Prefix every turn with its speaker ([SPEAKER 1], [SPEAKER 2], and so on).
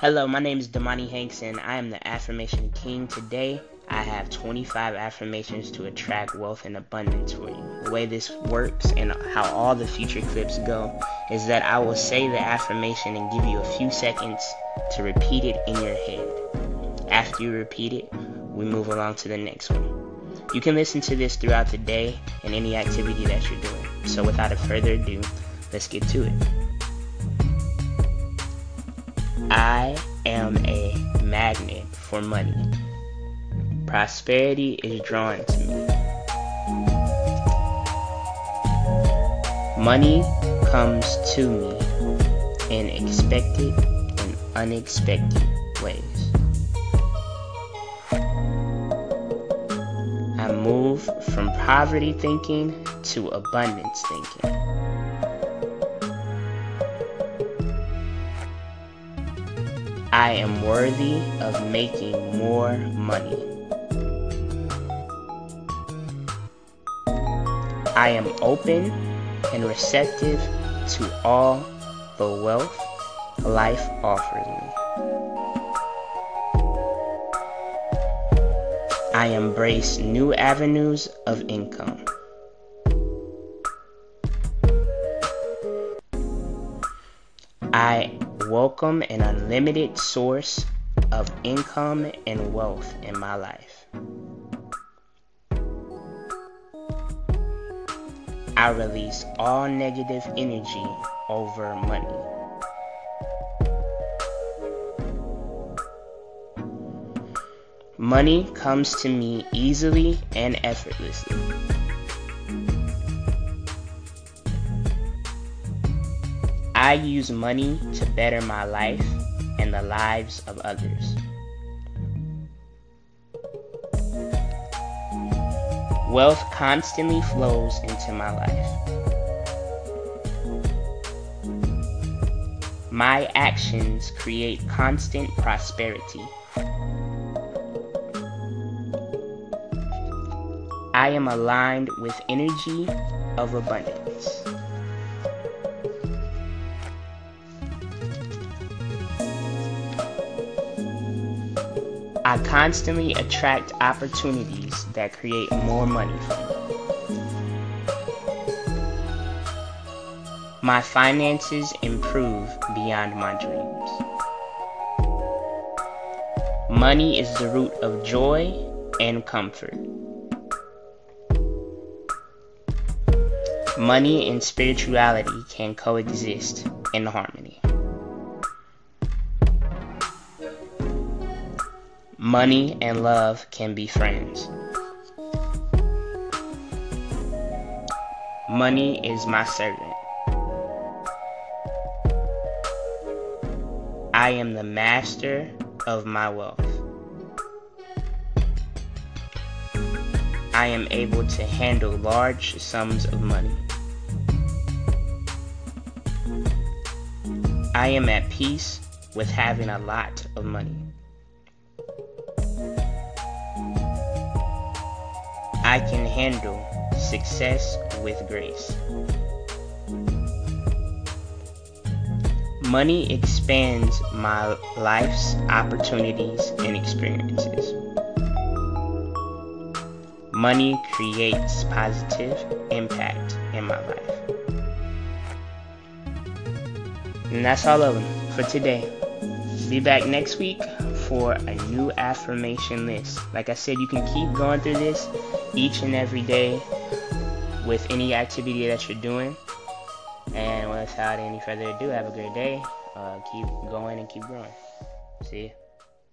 [SPEAKER 1] Hello, my name is Damani Hanks and I am the Affirmation King. Today, I have 25 affirmations to attract wealth and abundance for you. The way this works and how all the future clips go is that I will say the affirmation and give you a few seconds to repeat it in your head. After you repeat it, we move along to the next one. You can listen to this throughout the day and any activity that you're doing. So without a further ado, let's get to it. I am a magnet for money. Prosperity is drawn to me. Money comes to me in expected and unexpected ways. I move from poverty thinking to abundance thinking. I am worthy of making more money. I am open and receptive to all the wealth life offers me. I embrace new avenues of income. I welcome an unlimited source of income and wealth in my life. I release all negative energy over money. Money comes to me easily and effortlessly. I use money to better my life and the lives of others. Wealth constantly flows into my life. My actions create constant prosperity. I am aligned with energy of abundance. I constantly attract opportunities that create more money for me. My finances improve beyond my dreams. Money is the root of joy and comfort. Money and spirituality can coexist in harmony. Money and love can be friends. Money is my servant. I am the master of my wealth. I am able to handle large sums of money. I am at peace with having a lot of money. I can handle success with grace. Money expands my life's opportunities and experiences. Money creates positive impact in my life. And that's all of them for today. Be back next week for a new affirmation list. Like I said, you can keep going through this each and every day with any activity that you're doing. And without any further ado, have a great day. Uh, keep going and keep growing. See you.